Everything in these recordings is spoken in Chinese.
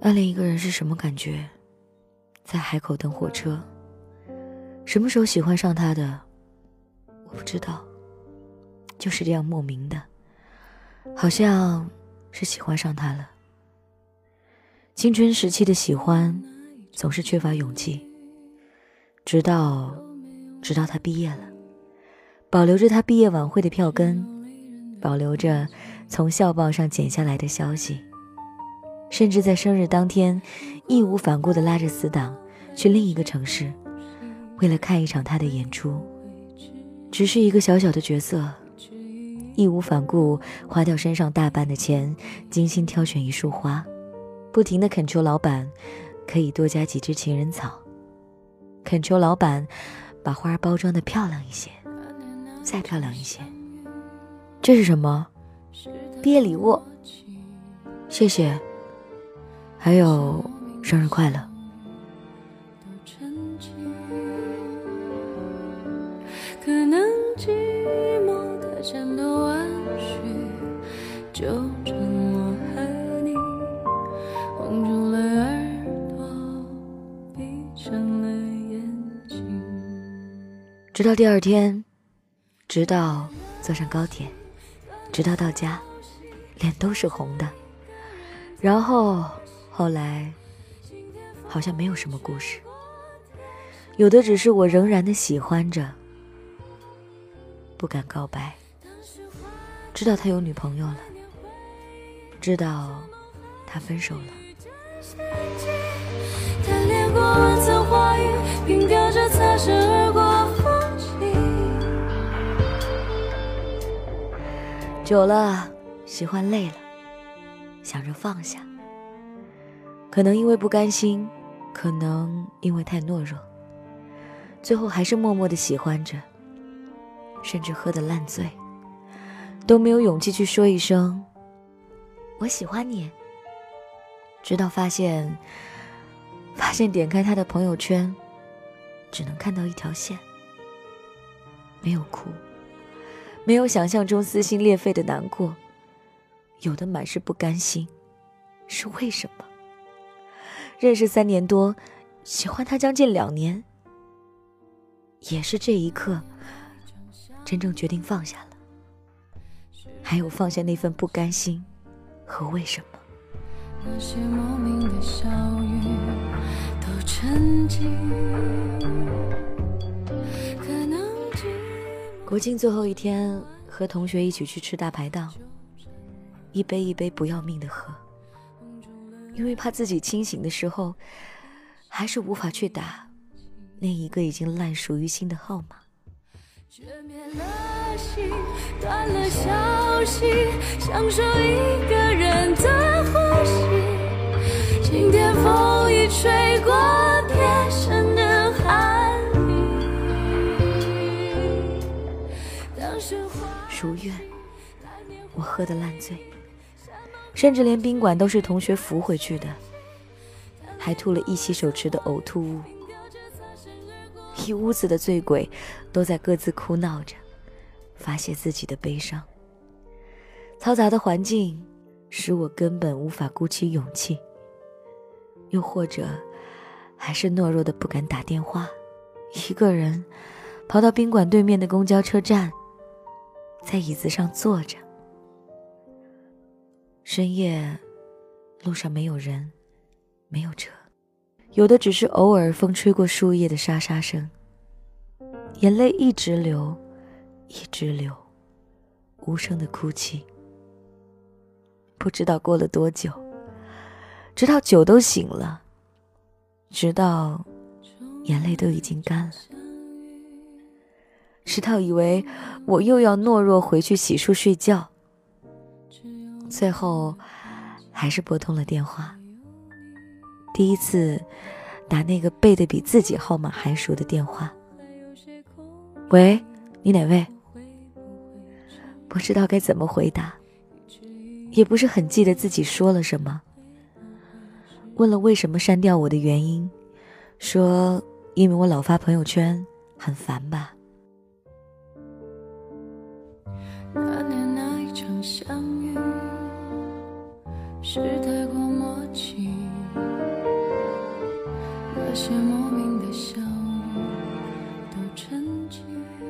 暗恋一个人是什么感觉？在海口等火车。什么时候喜欢上他的？我不知道。就是这样莫名的，好像是喜欢上他了。青春时期的喜欢，总是缺乏勇气。直到，直到他毕业了，保留着他毕业晚会的票根，保留着从校报上剪下来的消息，甚至在生日当天，义无反顾地拉着死党去另一个城市，为了看一场他的演出。只是一个小小的角色，义无反顾花掉身上大半的钱，精心挑选一束花。不停的恳求老板，可以多加几只情人草。恳求老板，把花包装的漂亮一些，再漂亮一些。这是什么？毕业礼物。谢谢。还有，生日快乐。可能寂寞的颤抖万绪，就这么和你红了耳朵闭上了眼睛。直到第二天，直到坐上高铁，直到到家，脸都是红的。然后后来，好像没有什么故事。有的只是我仍然的喜欢着，不敢告白。知道他有女朋友了，知道他分手了。久了，喜欢累了，想着放下。可能因为不甘心，可能因为太懦弱，最后还是默默的喜欢着，甚至喝得烂醉，都没有勇气去说一声“我喜欢你”。直到发现，发现点开他的朋友圈，只能看到一条线，没有哭。没有想象中撕心裂肺的难过，有的满是不甘心，是为什么？认识三年多，喜欢他将近两年，也是这一刻，真正决定放下了，还有放下那份不甘心和为什么。那些莫名的小雨都沉静。国庆最后一天，和同学一起去吃大排档，一杯一杯不要命的喝，因为怕自己清醒的时候，还是无法去打那一个已经烂熟于心的号码。享受一个人的呼吸，今天风一吹过，贴身的寒。如愿，我喝得烂醉，甚至连宾馆都是同学扶回去的，还吐了一洗手池的呕吐物。一屋子的醉鬼都在各自哭闹着，发泄自己的悲伤。嘈杂的环境使我根本无法鼓起勇气，又或者还是懦弱的不敢打电话，一个人跑到宾馆对面的公交车站。在椅子上坐着。深夜，路上没有人，没有车，有的只是偶尔风吹过树叶的沙沙声。眼泪一直流，一直流，无声的哭泣。不知道过了多久，直到酒都醒了，直到眼泪都已经干了。石头以为我又要懦弱回去洗漱睡觉，最后还是拨通了电话。第一次打那个背的比自己号码还熟的电话。喂，你哪位？不知道该怎么回答，也不是很记得自己说了什么。问了为什么删掉我的原因，说因为我老发朋友圈，很烦吧。那年那一场相是太过默契，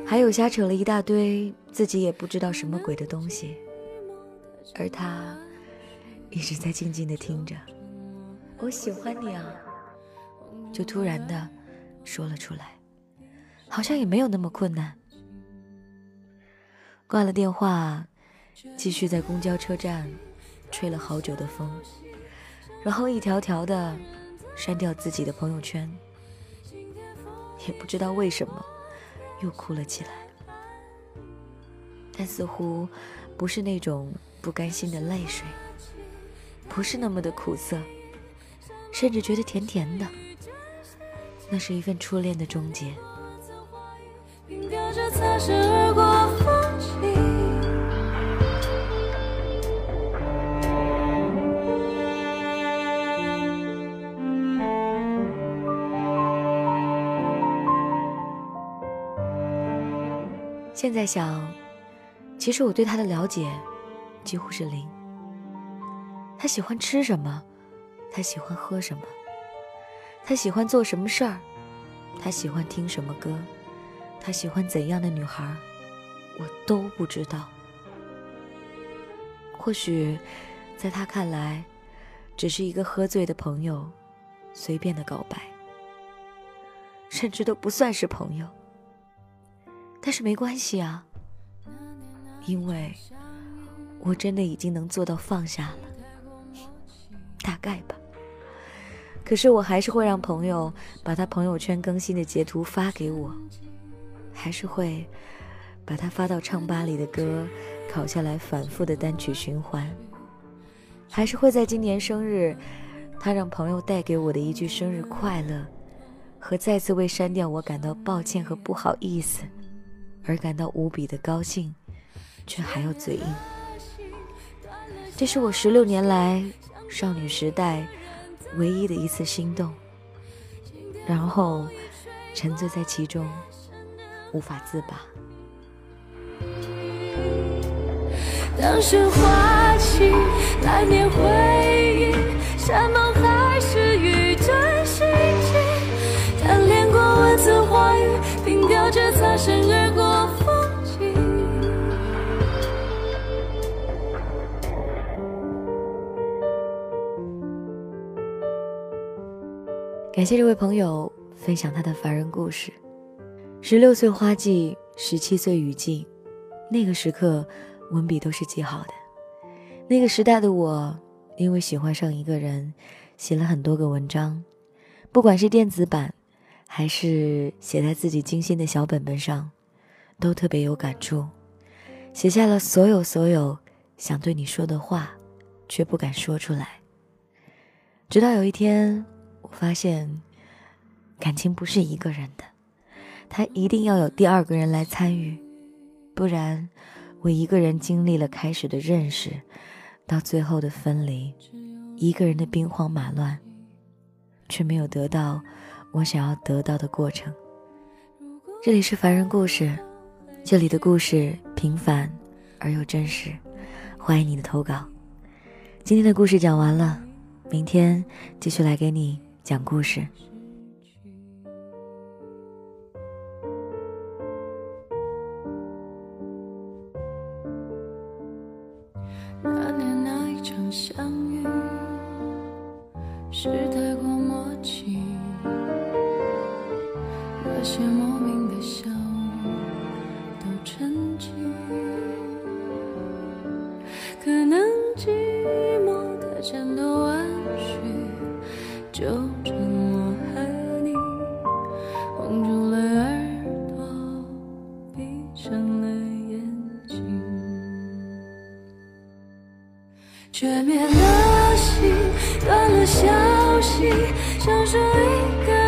还有瞎扯了一大堆自己也不知道什么鬼的东西，而他一直在静静的听着。我喜欢你啊，就突然的说了出来，好像也没有那么困难。挂了电话，继续在公交车站吹了好久的风，然后一条条的删掉自己的朋友圈，也不知道为什么。又哭了起来，但似乎不是那种不甘心的泪水，不是那么的苦涩，甚至觉得甜甜的。那是一份初恋的终结。现在想，其实我对他的了解几乎是零。他喜欢吃什么？他喜欢喝什么？他喜欢做什么事儿？他喜欢听什么歌？他喜欢怎样的女孩？我都不知道。或许，在他看来，只是一个喝醉的朋友，随便的告白，甚至都不算是朋友。但是没关系啊，因为我真的已经能做到放下了，大概吧。可是我还是会让朋友把他朋友圈更新的截图发给我，还是会把他发到唱吧里的歌拷下来反复的单曲循环，还是会在今年生日，他让朋友带给我的一句生日快乐，和再次为删掉我感到抱歉和不好意思。而感到无比的高兴，却还要嘴硬。这是我十六年来少女时代唯一的一次心动，然后沉醉在其中，无法自拔。当时花期难免会感谢这位朋友分享他的凡人故事。十六岁花季，十七岁雨季，那个时刻，文笔都是极好的。那个时代的我，因为喜欢上一个人，写了很多个文章，不管是电子版，还是写在自己精心的小本本上，都特别有感触，写下了所有所有想对你说的话，却不敢说出来。直到有一天。我发现，感情不是一个人的，他一定要有第二个人来参与，不然，我一个人经历了开始的认识，到最后的分离，一个人的兵荒马乱，却没有得到我想要得到的过程。这里是凡人故事，这里的故事平凡而又真实，欢迎你的投稿。今天的故事讲完了，明天继续来给你。讲故事。那年那一场相遇，是太过默契，那些闭上了眼睛，绝灭了心，断了消息，像是一个。